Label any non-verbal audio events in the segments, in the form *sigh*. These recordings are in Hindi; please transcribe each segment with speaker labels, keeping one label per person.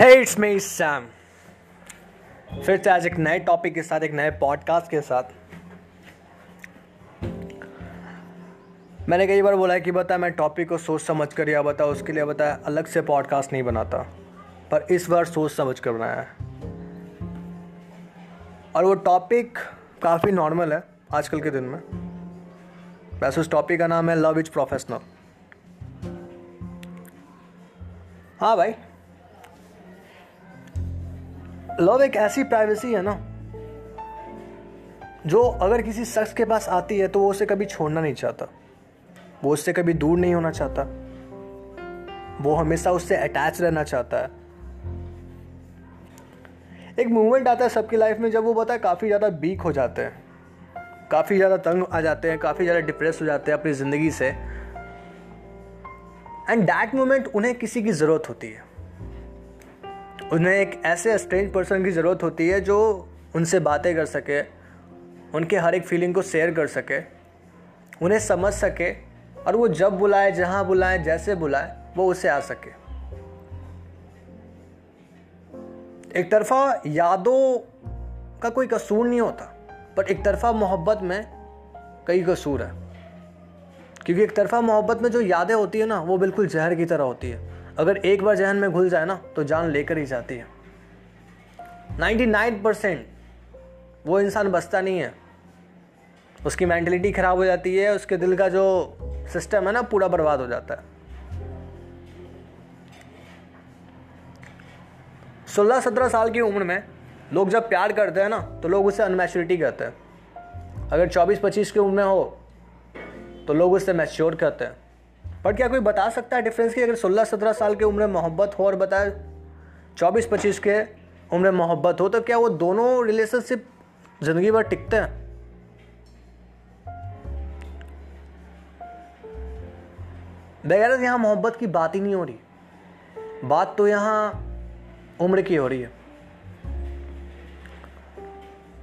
Speaker 1: हे इट्स मी सैम फिर से आज एक नए टॉपिक के साथ, एक नए पॉडकास्ट के साथ। मैंने कई बार बोला है कि बता, मैं टॉपिक को सोच समझ कर या बता, उसके लिए बता, अलग से पॉडकास्ट नहीं बनाता। पर इस बार सोच समझ कर बनाया है। और वो टॉपिक काफ़ी नॉर्मल है, आजकल के दिन में। वैसे उस टॉपिक का नाम है लव इज़ प्रोफेशनल हाँ भाई। लव एक ऐसी प्राइवेसी है ना, जो अगर किसी शख्स के पास आती है तो वो उसे कभी छोड़ना नहीं चाहता। वो उससे कभी दूर नहीं होना चाहता। वो हमेशा उससे अटैच रहना चाहता है। एक मूवमेंट आता है सबकी लाइफ में जब वो बताए काफ़ी ज़्यादा वीक हो जाते हैं। काफ़ी ज़्यादा तंग आ जाते हैं, काफ़ी ज़्यादा डिप्रेस हो जाते हैं अपनी ज़िंदगी से। एंड दैट मोमेंट उन्हें किसी की ज़रूरत होती है। उन्हें एक ऐसे स्ट्रेंज पर्सन की ज़रूरत होती है जो उनसे बातें कर सके, उनके हर एक फीलिंग को शेयर कर सके, उन्हें समझ सके और वो जब बुलाए, जहाँ बुलाए, जैसे बुलाए, वो उसे आ सके। एक तरफा यादों का कोई कसूर नहीं होता, पर एक तरफा मोहब्बत में कई कसूर है। क्योंकि एक तरफा मोहब्बत में जो यादें होती है ना, वो बिल्कुल जहर की तरह होती है। अगर एक बार जहन में घुल जाए ना तो जान लेकर ही जाती है। 99 परसेंट वो इंसान बचता नहीं है। उसकी मैंटलिटी ख़राब हो जाती है, उसके दिल का जो सिस्टम है ना, पूरा बर्बाद हो जाता है। सोलह सत्रह साल की उम्र में लोग जब प्यार करते हैं ना तो लोग उसे अनमेच्योरिटी कहते हैं। अगर चौबीस पच्चीस की उम्र में हो तो लोग उसे मैच्योर कहते हैं। पर क्या कोई बता सकता है डिफरेंस कि? अगर सोलह सत्रह साल की उम्र में मोहब्बत हो और बताए, चौबीस पच्चीस के उम्र में मोहब्बत हो तो क्या वो दोनों रिलेशनशिप ज़िंदगी भर टिकते हैं? बगैर यहाँ मोहब्बत की बात ही नहीं हो रही। बात तो यहाँ उम्र की हो रही है।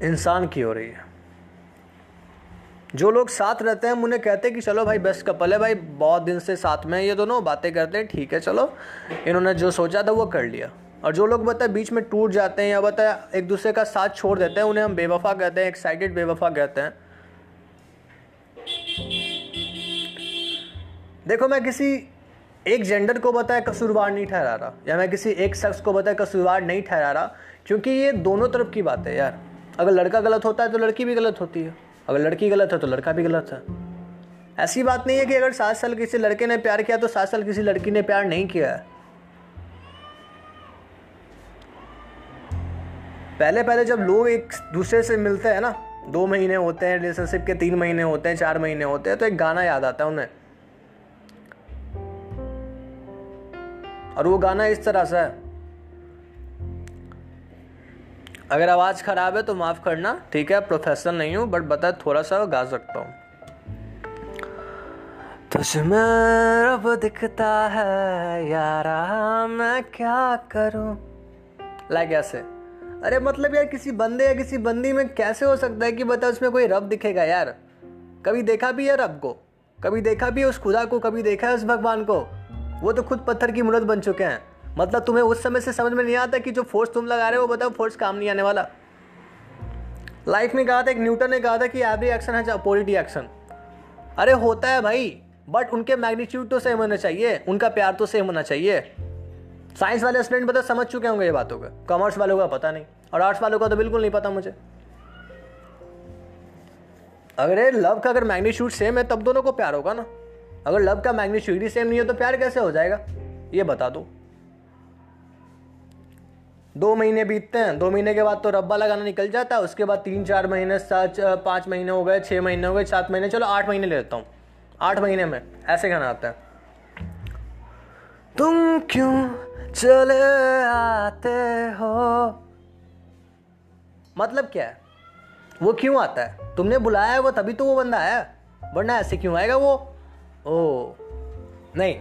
Speaker 1: इंसान की हो रही है। जो लोग साथ रहते हैं, हम उन्हें कहते हैं कि चलो भाई बेस्ट कपल है भाई, बहुत दिन से साथ में ये दोनों, बातें करते हैं, ठीक है, चलो। इन्होंने जो सोचा था वो कर लिया। और जो लोग बताए बीच में टूट जाते हैं या बताए एक दूसरे का साथ छोड़ देते हैं, उन्हें हम बेवफा कहते हैं एक्साइटेड बेवफा कहते हैं। देखो, मैं किसी एक जेंडर को बताया कसूरवार नहीं ठहरा रहा, या मैं किसी एक शख्स को बताया कसूरवार नहीं ठहरा रहा, क्योंकि ये दोनों तरफ़ की बात है यार। अगर लड़का गलत होता है तो लड़की भी गलत होती है। अगर लड़की गलत है तो लड़का भी गलत है। ऐसी बात नहीं है कि अगर सात साल किसी लड़के ने प्यार किया तो सात साल किसी लड़की ने प्यार नहीं किया है। पहले पहले जब लोग एक दूसरे से मिलते हैं ना, दो महीने होते हैं रिलेशनशिप के तीन महीने होते हैं, चार महीने होते हैं तो एक गाना याद आता है उन्हें। और वो गाना इस तरह से है। अगर आवाज़ ख़राब है तो माफ़ करना, ठीक है? प्रोफेशनल नहीं हूँ बट बता थोड़ा सा गा सकता हूँ। तुझमें रब दिखता है, यारा, मैं क्या करूँ? लाइक ऐसे। अरे मतलब यार, किसी बंदे या किसी बंदी में कैसे हो सकता है कि बता, उसमें कोई रब दिखेगा यार? कभी देखा भी है रब को? कभी देखा भी है उस खुदा को? कभी देखा है उस भगवान को? वो तो खुद पत्थर की मूर्त बन चुके हैं। मतलब तुम्हें उस समय से समझ में नहीं आता कि जो फोर्स तुम लगा रहे हो बताओ फोर्स काम नहीं आने वाला। लाइफ में कहा था, एक न्यूटन ने कहा था कि एवरी एक्शन है अपोजिट एक्शन अरे होता है भाई बट उनके मैग्नीट्यूड तो सेम होना चाहिए, उनका प्यार तो सेम होना चाहिए। साइंस वाले स्टूडेंट बता समझ चुके होंगे ये बातों का। कॉमर्स वालों का पता नहीं, और आर्ट्स वालों का तो बिल्कुल नहीं पता मुझे। अगर लव का अगर मैग्नीट्यूड सेम है, तब दोनों को प्यार होगा ना। अगर लव का मैग्नीट्यूड ही सेम नहीं हो तो प्यार कैसे हो जाएगा? ये बता दो। दो महीने बीतते हैं। दो महीने के बाद तो रब्बा लगाना निकल जाता है, उसके बाद तीन, चार महीने, सात पाँच महीने हो गए छः महीने हो गए, सात महीने। चलो, आठ महीने लेता हूँ। आठ महीने में ऐसे गाना आता है। तुम क्यों चले आते हो? मतलब क्या है? वो क्यों आता है? तुमने बुलाया वो, तभी तो वो बंदा आया वरना ऐसे क्यों आएगा वो? ओ, नहीं।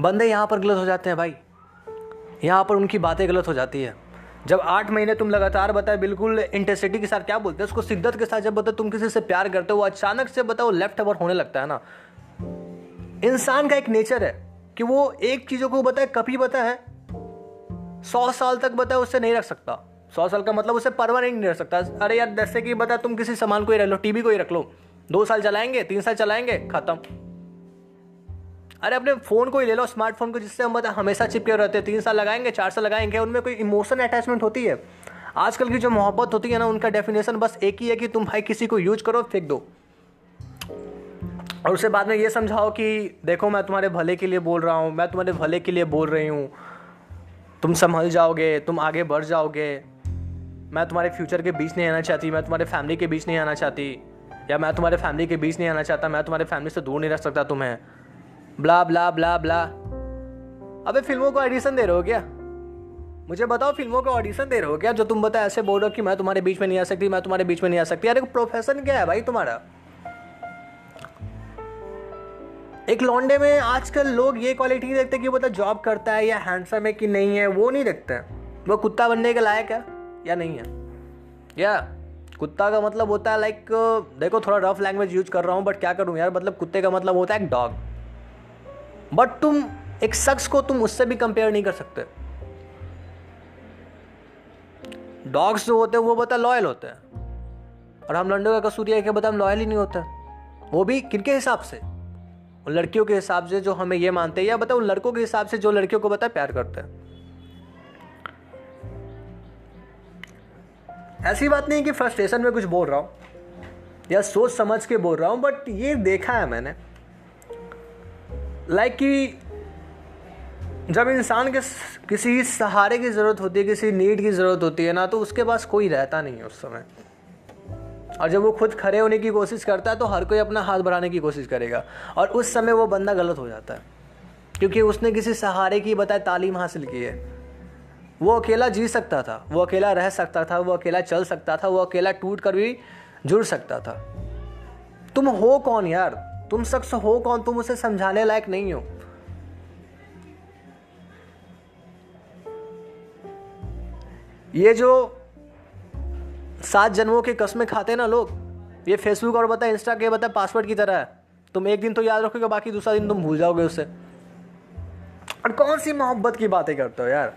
Speaker 1: बंदे यहाँ पर गलत हो जाते हैं भाई। यहाँ पर उनकी बातें गलत हो जाती है। जब आठ महीने तुम लगातार बताए, बिल्कुल इंटेंसिटी के साथ क्या बोलते हैं? उसको शिद्दत के साथ जब बताओ तुम किसी से प्यार करते हो, वो अचानक से बताओ लेफ़्ट ओवर होने लगता है ना। इंसान का एक नेचर है कि वो एक चीज़ों को बताए, कभी बताए सौ साल तक बताए उससे नहीं रख सकता। सौ साल का मतलब उसे परमानेंट नहीं रख सकता। अरे यार, जैसे कि बता तुम किसी सामान को ही रख लो टीवी को ही रख लो। दो साल चलाएँगे, तीन साल चलाएँगे, खत्म। अरे, अपने फ़ोन को ही ले लो स्मार्टफ़ोन को, जिससे हम बता, हमेशा चिपके रहते हैं। तीन साल लगाएँगे, चार साल लगाएँगे, उनमें कोई इमोशन अटैचमेंट होती है? आजकल की जो मोहब्बत होती है ना, उनका डेफिनेशन बस एक ही है कि तुम भाई किसी को यूज़ करो, फेंक दो। और उसके बाद में ये समझाओ कि, देखो, मैं तुम्हारे भले के लिए बोल रहा हूँ, मैं तुम्हारे भले के लिए बोल रही हूँ। तुम संभल जाओगे, तुम आगे बढ़ जाओगे। मैं तुम्हारे फ्यूचर के बीच नहीं आना चाहती, मैं तुम्हारे फैमिली के बीच नहीं आना चाहती। या मैं तुम्हारे फैमिली के बीच नहीं आना चाहता, मैं तुम्हारे फैमिली से दूर नहीं रह सकता तुम्हें। ब्ला ब्ला ब्ला ब्ला अबे, फ़िल्मों को ऑडिशन दे रहे हो क्या? मुझे बताओ, फ़िल्मों को ऑडिशन दे रहे हो क्या? जो तुम बताओ ऐसे बोल रहे हो कि मैं तुम्हारे बीच में नहीं आ सकती, मैं तुम्हारे बीच में नहीं आ सकती। अरे प्रोफेशन क्या है भाई तुम्हारा? एक लॉन्डे में आजकल लोग ये क्वालिटी नहीं देखते कि वो बता जॉब करता है या हैंडसम है कि नहीं है, वो नहीं देखते। वो कुत्ता बनने के लायक है या नहीं है? या, कुत्ता का मतलब होता है लाइक देखो, थोड़ा रफ लैंग्वेज यूज़ कर रहा हूँ बट क्या करूँ यार? मतलब कुत्ते का मतलब होता है एक डॉग बट तुम एक शख्स को तुम उससे भी कंपेयर नहीं कर सकते। डॉग्स जो होते हैं, वो बता लॉयल होते हैं। और हम लंडो का कसूर है कि बता हम लॉयल ही नहीं होते। वो भी किनके हिसाब से? उन लड़कियों के हिसाब से जो हमें ये मानते हैं, या बता उन लड़कों के हिसाब से जो लड़कियों को बता प्यार करते हैं। ऐसी बात नहीं कि फ्रस्ट्रेशन में कुछ बोल रहा हूँ, या सोच समझ के बोल रहा हूँ बट ये देखा है मैंने। लाइक कि जब इंसान के किसी सहारे की ज़रूरत होती है, किसी नीड की ज़रूरत होती है ना तो उसके पास कोई रहता नहीं है उस समय। और जब वो खुद खड़े होने की कोशिश करता है तो हर कोई अपना हाथ बढ़ाने की कोशिश करेगा। और उस समय वो बंदा गलत हो जाता है। क्योंकि उसने किसी सहारे की बताए तालीम हासिल की है। वो अकेला जी सकता था, वो अकेला रह सकता था, वो अकेला चल सकता था, वो अकेला टूट कर भी जुड़ सकता था। तुम हो कौन यार? तुम शख्स हो कौन? तुम उसे समझाने लायक नहीं हो। ये जो सात जन्मों के कस्में खाते ना लोग, ये फेसबुक और बता इंस्टा के बता पासवर्ड की तरह है। तुम एक दिन तो याद रखोगे, बाकी दूसरा दिन तुम भूल जाओगे उससे और कौन सी मोहब्बत की बातें करते हो यार?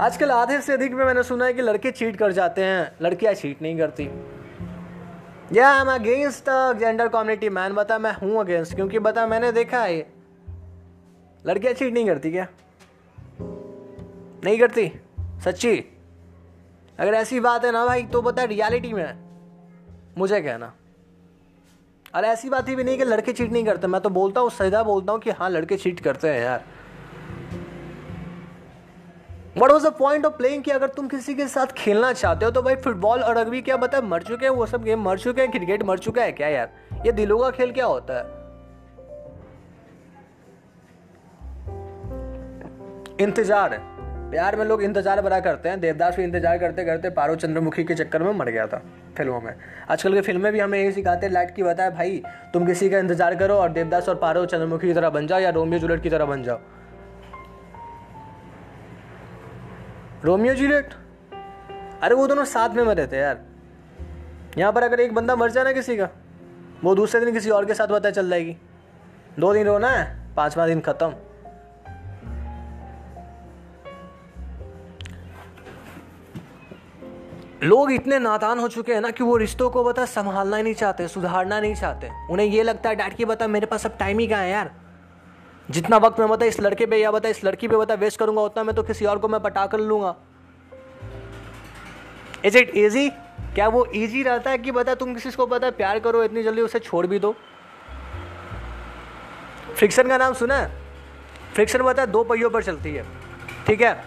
Speaker 1: आजकल आधे से अधिक में मैंने सुना है कि लड़के चीट कर जाते हैं। लड़कियाँ चीट नहीं करती। या I am against gender community man बता मैं हूँ अगेंस्ट क्योंकि बता मैंने देखा है ये। लड़कियाँ चीट नहीं करती क्या? नहीं करती? सच्ची? अगर ऐसी बात है ना भाई तो बता रियलिटी में मुझे कहना। अरे ऐसी बात ही भी नहीं कि लड़के चीट नहीं करते। मैं तो बोलता हूँ सीधा बोलता हूँ कि हाँ लड़के चीट करते हैं यार। What was the point of playing कि अगर तुम किसी के साथ खेलना चाहते हो तो भाई फुटबॉल और रग्बी क्या बता मर चुके हैं, वो सब गेम मर चुके हैं क्रिकेट मर चुका है क्या यार? ये दिलों का खेल क्या होता है? इंतज़ार प्यार में लोग इंतज़ार बड़ा करते हैं, देवदास भी इंतज़ार करते करते पारो चंद्रमुखी के चक्कर में मर गया था फ़िल्मों में। आजकल की फ़िल्में भी हमें यही सिखाते हैं, लाइट की बताया भाई, तुम किसी का इंतज़ार करो और देवदास और पारो चंद्रमुखी की तरह बन जाओ या रोमियो जूलियट की तरह बन जाओ। रोमियो जूलियट अरे वो दोनों साथ में मरे थे यार। यहाँ पर अगर एक बंदा मर जाए ना किसी का, वो दूसरे दिन किसी और के साथ पता चल जाएगी। दो दिन रोना है, पांचवा दिन खत्म। लोग इतने नादान हो चुके हैं ना कि वो रिश्तों को बता संभालना ही नहीं चाहते, सुधारना नहीं चाहते। उन्हें ये लगता है, डैड की बता मेरे पास अब टाइम ही कहाँ है यार? जितना वक्त मैं बता, इस लड़के पे या बता, इस लड़की पे बता वेस्ट करूँगा, उतना मैं तो किसी और को मैं पटा कर लूँगा। इज़ इट ईजी क्या वो इजी रहता है कि बता, तुम किसी को पता प्यार करो, इतनी जल्दी उसे छोड़ भी दो? फ्रिक्शन का नाम सुना है? फ्रिक्शन बता, दो पहियों पर चलती है। ठीक है?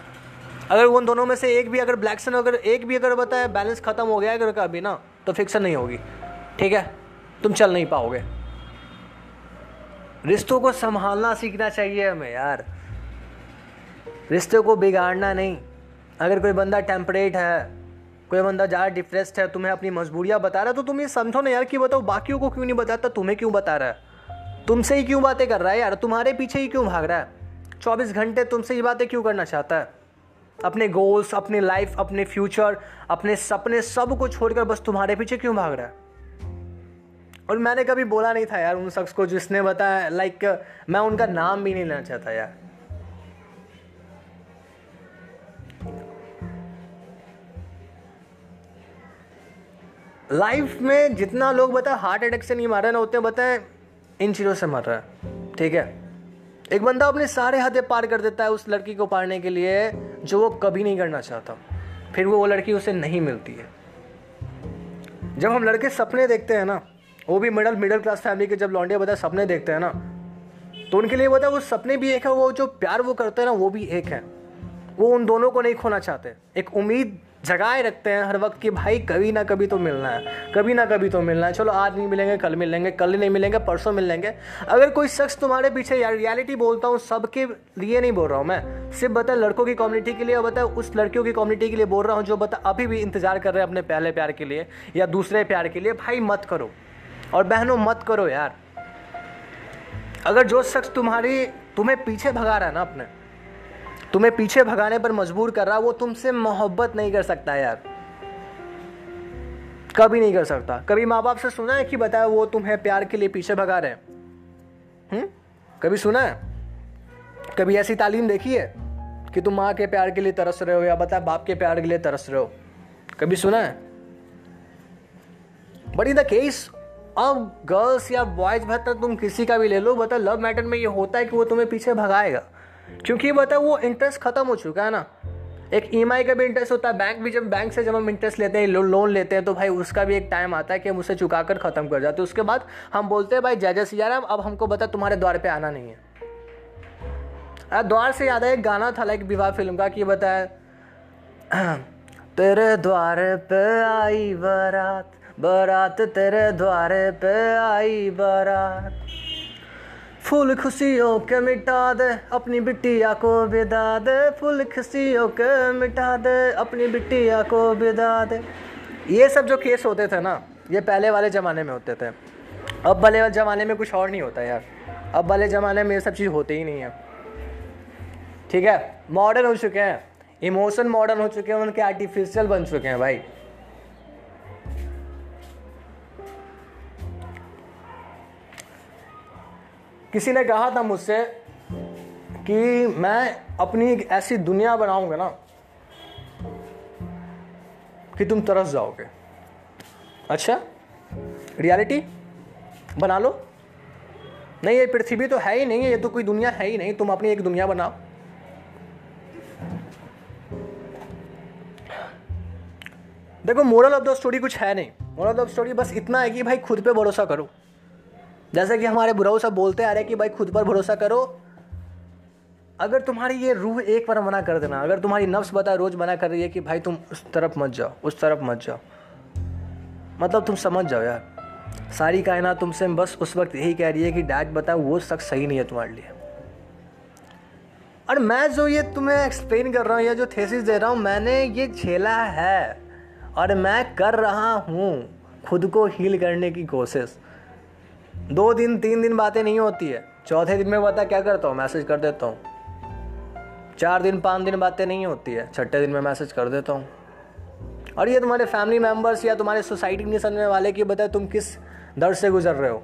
Speaker 1: अगर उन दोनों में से एक भी, अगर ब्लैक अगर एक भी अगर बताए बैलेंस खत्म हो गया अगर कभी ना तो फिक्सन नहीं होगी। ठीक है? तुम चल नहीं पाओगे। रिश्तों को संभालना सीखना चाहिए हमें यार। रिश्ते को बिगाड़ना नहीं। अगर कोई बंदा टेम्परेट है, कोई बंदा ज़्यादा डिप्रेस्ड है, तुम्हें अपनी मजबूरियाँ बता रहा है तो तुम ये समझो ना यार कि बताओ, बाकियों को क्यों नहीं बताता, तुम्हें क्यों बता रहा है? तुमसे ही क्यों बातें कर रहा है यार? तुम्हारे पीछे ही क्यों भाग रहा है? चौबीस घंटे तुमसे ही बातें क्यों करना चाहता है? अपने गोल्स अपने लाइफ अपने फ्यूचर अपने सपने सबको छोड़कर बस तुम्हारे पीछे क्यों भाग रहा है? और मैंने कभी बोला नहीं था यार उन शख्स को जिसने बताया लाइक मैं उनका नाम भी नहीं लेना चाहता यार। लाइफ में जितना लोग बता हार्ट अटैक से नहीं मार रहे, ना उतने बताए, इन चीज़ों से मर रहा है। ठीक है? एक बंदा अपने सारे हदें पार कर देता है उस लड़की को पारने के लिए, जो वो कभी नहीं करना चाहता। फिर वो वो लड़की उसे नहीं मिलती है। जब हम लड़के सपने देखते हैं ना वो भी मिडल मिडिल क्लास फैमिली के जब लौंडे बताए सपने देखते हैं ना। तो उनके लिए बता, वो सपने भी एक है, वो जो प्यार वो करते हैं ना, वो भी एक है। वो उन दोनों को नहीं खोना चाहते। एक उम्मीद जगाए रखते हैं हर वक्त कि भाई कभी ना कभी तो मिलना है, कभी ना कभी तो मिलना है। चलो, आज नहीं मिलेंगे, कल मिलेंगे, कल नहीं मिलेंगे, परसों मिल लेंगे अगर कोई शख्स तुम्हारे पीछे रियलिटी बोलता हूँ, सबके लिए नहीं बोल रहा हूँ मैं। सिर्फ़ बता, लड़कों की कम्युनिटी के लिए बता, उस लड़कियों की कम्युनिटी के लिए बोल रहा हूँ जो बता, अभी भी इंतज़ार कर रहे हैं अपने पहले प्यार के लिए या दूसरे प्यार के लिए। भाई मत करो। और बहनों, मत करो यार। अगर जो शख्स तुम्हारी, तुम्हें पीछे भगा रहा है ना अपने, तुम्हें पीछे भगाने पर मजबूर कर रहा वो तुमसे मोहब्बत नहीं कर सकता यार। कभी नहीं कर सकता। कभी माँ बाप से सुना है कि बताया वो तुम्हें प्यार के लिए पीछे भगा रहे हैं? कभी सुना है? कभी ऐसी तालीम देखी है कि तुम माँ के प्यार के लिए तरस रहे हो या बता बाप के प्यार के लिए तरस रहे हो? कभी सुना है? बट इन द केस अब गर्ल्स या बॉयज़ बेहतर तुम किसी का भी ले लो बता लव मैटर में ये होता है कि वो तुम्हें पीछे भगाएगा। क्योंकि बता वो इंटरेस्ट खत्म हो चुका है ना। एक ई का भी इंटरेस्ट होता है बैंक भी जब बैंक से जब हम इंटरेस्ट लेते हैं लो, लोन लेते हैं तो भाई उसका भी एक टाइम आता है कि हम उसे चुका कर ख़त्म कर जाते हैं। उसके बाद हम बोलते हैं भाई जय जय सिया राम अब हमको बता तुम्हारे द्वार पे आना नहीं है। द्वार से याद है एक गाना था लाइक विवाह फ़िल्म का कि बताया *clears throat* तेरे द्वार पे आई बारात बारात तेरे द्वारे पे आई बारात। फुल खुशियों के मिटा दे, अपनी बिटिया को बिदा दे। फुल खुशियों के मिटा दे, अपनी बिटिया को बिदा दे। ये सब जो केस होते थे ना, ये पहले वाले ज़माने में होते थे। अब वाले वाले ज़माने में कुछ और नहीं होता यार। अब वाले ज़माने में ये सब चीज़ होते ही नहीं है। ठीक है? मॉडर्न हो चुके हैं। इमोशन मॉडर्न हो चुके हैं, उनके आर्टिफिशियल बन चुके हैं भाई। किसी ने कहा था मुझसे कि मैं अपनी एक ऐसी दुनिया बनाऊँगा ना कि तुम तरस जाओगे। अच्छा? रियलिटी बना लो। नहीं, ये पृथ्वी तो है ही नहीं है ये तो कोई दुनिया है ही नहीं, तुम अपनी एक दुनिया बनाओ। देखो मोरल ऑफ़ द स्टोरी कुछ है नहीं। मोरल ऑफ़ द स्टोरी बस इतना है कि भाई खुद पे भरोसा करो। जैसे कि हमारे बुराऊ सब बोलते आ रहे हैं कि भाई खुद पर भरोसा करो। अगर तुम्हारी ये रूह एक बार मना कर देना, अगर तुम्हारी नफ्स बता रोज मना कर रही है कि भाई तुम उस तरफ़ मत जाओ, उस तरफ़ मत जाओ। मतलब तुम समझ जाओ यार। सारी कायनात तुमसे बस उस वक्त यही कह रही है कि डैड बताओ, वो शख्स सही नहीं है तुम्हारे लिए। और मैं जो ये तुम्हें एक्सप्लेन कर रहा हूँ, या जो थेसिस दे रहा हूँ, मैंने ये झेला है। और मैं कर रहा हूँ खुद को हील करने की कोशिश। दो दिन, तीन दिन बातें नहीं होती है। चौथे दिन में बता क्या करता हूँ? मैसेज कर देता हूँ। चार दिन, पाँच दिन बातें नहीं होती है। छठे दिन में मैसेज कर देता हूँ। और ये तुम्हारे फैमिली मेंबर्स या तुम्हारे सोसाइटी नहीं समझने वाले की बताए तुम किस दर्द से गुजर रहे हो?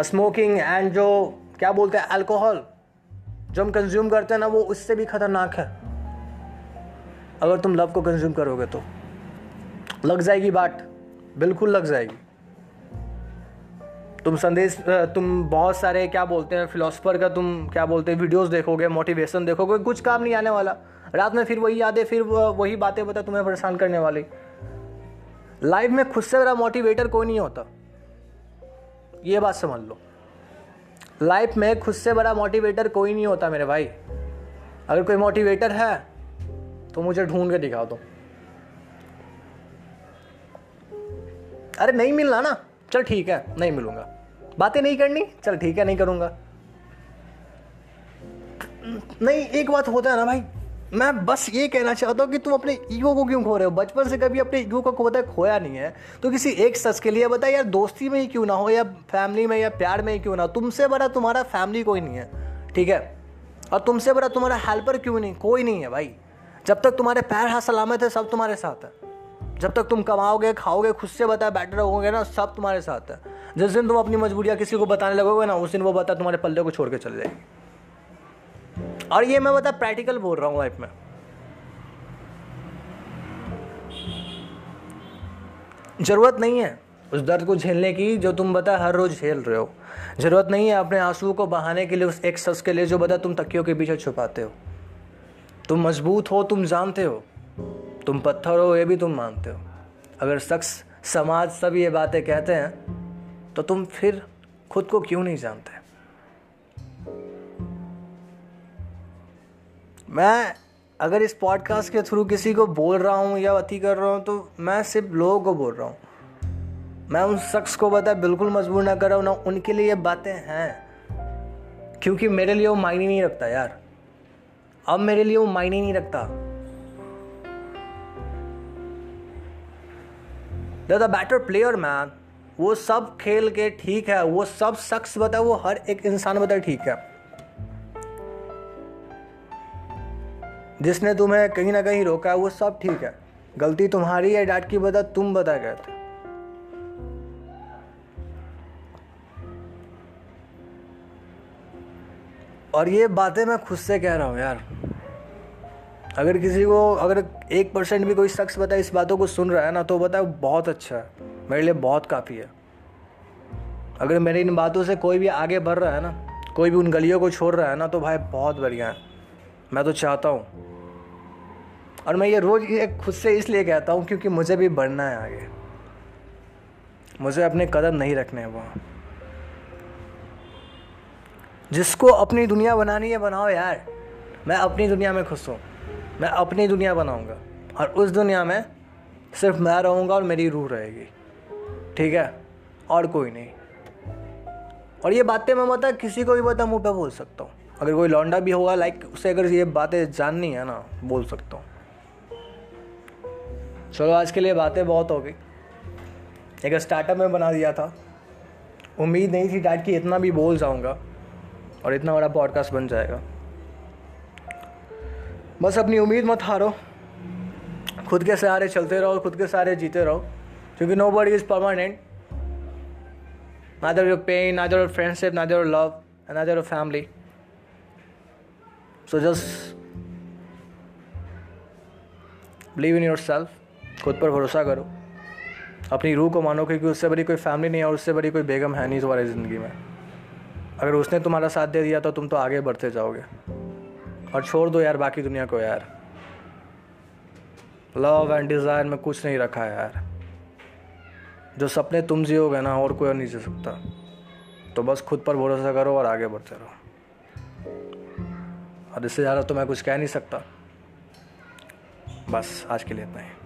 Speaker 1: स्मोकिंग एंड जो, क्या बोलते हैं अल्कोहल जो हम कंज्यूम करते हैं ना, वो उससे भी खतरनाक है। अगर तुम लव को कंज्यूम करोगे तो। लग जाएगी बात। बिल्कुल लग जाएगी। तुम संदेश तुम बहुत सारे, क्या बोलते हैं फिलोसफर का तुम, क्या बोलते हैं वीडियोस देखोगे मोटिवेशन देखोगे, कुछ काम नहीं आने वाला। रात में फिर वही यादें, फिर वही बातें बता तुम्हें परेशान करने वाली। लाइफ में खुद से बड़ा मोटिवेटर कोई नहीं होता। ये बात समझ लो। लाइफ में खुद से बड़ा मोटिवेटर कोई नहीं होता मेरे भाई। अगर कोई मोटिवेटर है तो मुझे ढूंढ के दिखा दो अरे नहीं मिलना ना। चल ठीक है, नहीं मिलूँगा। बातें नहीं करनी? चल ठीक है, नहीं करूँगा। नहीं, एक बात होता है ना भाई, मैं बस ये कहना चाहता हूँ कि तुम अपने ईगो को क्यों खो रहे हो? बचपन से कभी अपने ईगो को बता खोया नहीं है। तो किसी एक सच के लिए बताए यार दोस्ती में ही क्यों ना हो, या फैमिली में, या प्यार में ही क्यों ना हो? तुमसे बड़ा तुम्हारा फैमिली कोई नहीं है, ठीक है? और तुमसे बड़ा तुम्हारा हेल्पर क्यों नहीं? कोई नहीं है भाई। जब तक तुम्हारे पैर हाथ सलामत है, सब तुम्हारे साथ है। जब तक तुम कमाओगे, खाओगे, खुद से बता बैटर रहोगे ना, सब तुम्हारे साथ है। जिस दिन तुम अपनी मजबूरियाँ किसी को बताने लगोगे ना, उस दिन वो बता तुम्हारे पल्ले को छोड़ के चले जाएगी। और ये मैं बता प्रैक्टिकल बोल रहा हूँ लाइफ में। ज़रूरत नहीं है उस दर्द को झेलने की, जो तुम बता हर रोज़ झेल रहे हो। ज़रूरत नहीं है अपने आंसुओं को बहाने के लिए उस एक शख्स के लिए, जो बता तुम तकियों के पीछे छुपाते हो। तुम मज़बूत हो, तुम जानते हो। तुम पत्थर हो, ये भी तुम मानते हो। अगर शख्स, समाज सब ये बातें कहते हैं तो तुम फिर खुद को क्यों नहीं जानते? मैं अगर इस पॉडकास्ट के थ्रू किसी को बोल रहा हूँ या अति कर रहा हूँ तो मैं सिर्फ़ लोगों को बोल रहा हूँ। मैं उन शख्स को बता, बिल्कुल मजबूर ना कर रहा हूँ ना उनके लिए ये बातें हैं। क्योंकि मेरे लिए वो मायने नहीं रखता यार। अब मेरे लिए वो मायने नहीं रखता। द बेटर प्लेयर मैन वो सब खेल के ठीक है, वो सब शख्स बता वो हर एक इंसान बता ठीक है। जिसने तुम्हें कहीं ना कहीं रोका है, वो सब ठीक है। गलती तुम्हारी है डांट की बता, तुम बता गए थे। और ये बातें मैं खुद से कह रहा हूँ यार। अगर किसी को, अगर एक परसेंट भी कोई शख्स बता इस बातों को सुन रहा है ना तो बता बहुत अच्छा है। मेरे लिए बहुत काफ़ी है। अगर मेरी इन बातों से कोई भी आगे बढ़ रहा है ना, कोई भी उन गलियों को छोड़ रहा है ना तो भाई बहुत बढ़िया है। मैं तो चाहता हूँ। और मैं ये रोज़ ये खुद से इसलिए कहता हूँ क्योंकि मुझे भी बढ़ना है आगे। मुझे अपने कदम नहीं रखने हैं वहाँ। जिसको अपनी दुनिया बनानी है, बनाओ यार। मैं अपनी दुनिया में खुश हूँ। मैं अपनी दुनिया बनाऊँगा और उस दुनिया में सिर्फ़ मैं रहूँगा और मेरी रूह रहेगी। ठीक है? और कोई नहीं। और ये बातें मैं बता किसी को भी बता मुँह पे बोल सकता हूँ। अगर कोई लौंडा भी होगा लाइक उसे अगर ये बातें जाननी है ना, बोल सकता हूँ। चलो, आज के लिए बातें बहुत हो गई। एक स्टार्टअप में बना दिया था। उम्मीद नहीं थी डैड कि इतना भी बोल जाऊँगा और इतना बड़ा पॉडकास्ट बन जाएगा। बस अपनी उम्मीद मत हारो खुद के सहारे चलते रहो खुद के सहारे जीते रहो क्योंकि nobody is permanent neither your pain, neither your friendship, neither your love, and neither your family. So just believe in yourself. खुद पर भरोसा करो अपनी रूह को मानो क्योंकि उससे बड़ी कोई फैमिली नहीं है और उससे बड़ी कोई बेगम है नहीं तुम्हारी ज़िंदगी में अगर उसने तुम्हारा साथ दे दिया तो तुम तो आगे बढ़ते जाओगे और छोड़ दो यार बाकी दुनिया को यार। लव एंड डिज़ायर में कुछ नहीं रखा यार। जो सपने तुम जियोगे ना, और कोई और नहीं जी सकता। तो बस खुद पर भरोसा करो और आगे बढ़ते रहो। और इससे ज़्यादा तो मैं कुछ कह नहीं सकता। बस आज के लिए इतना ही।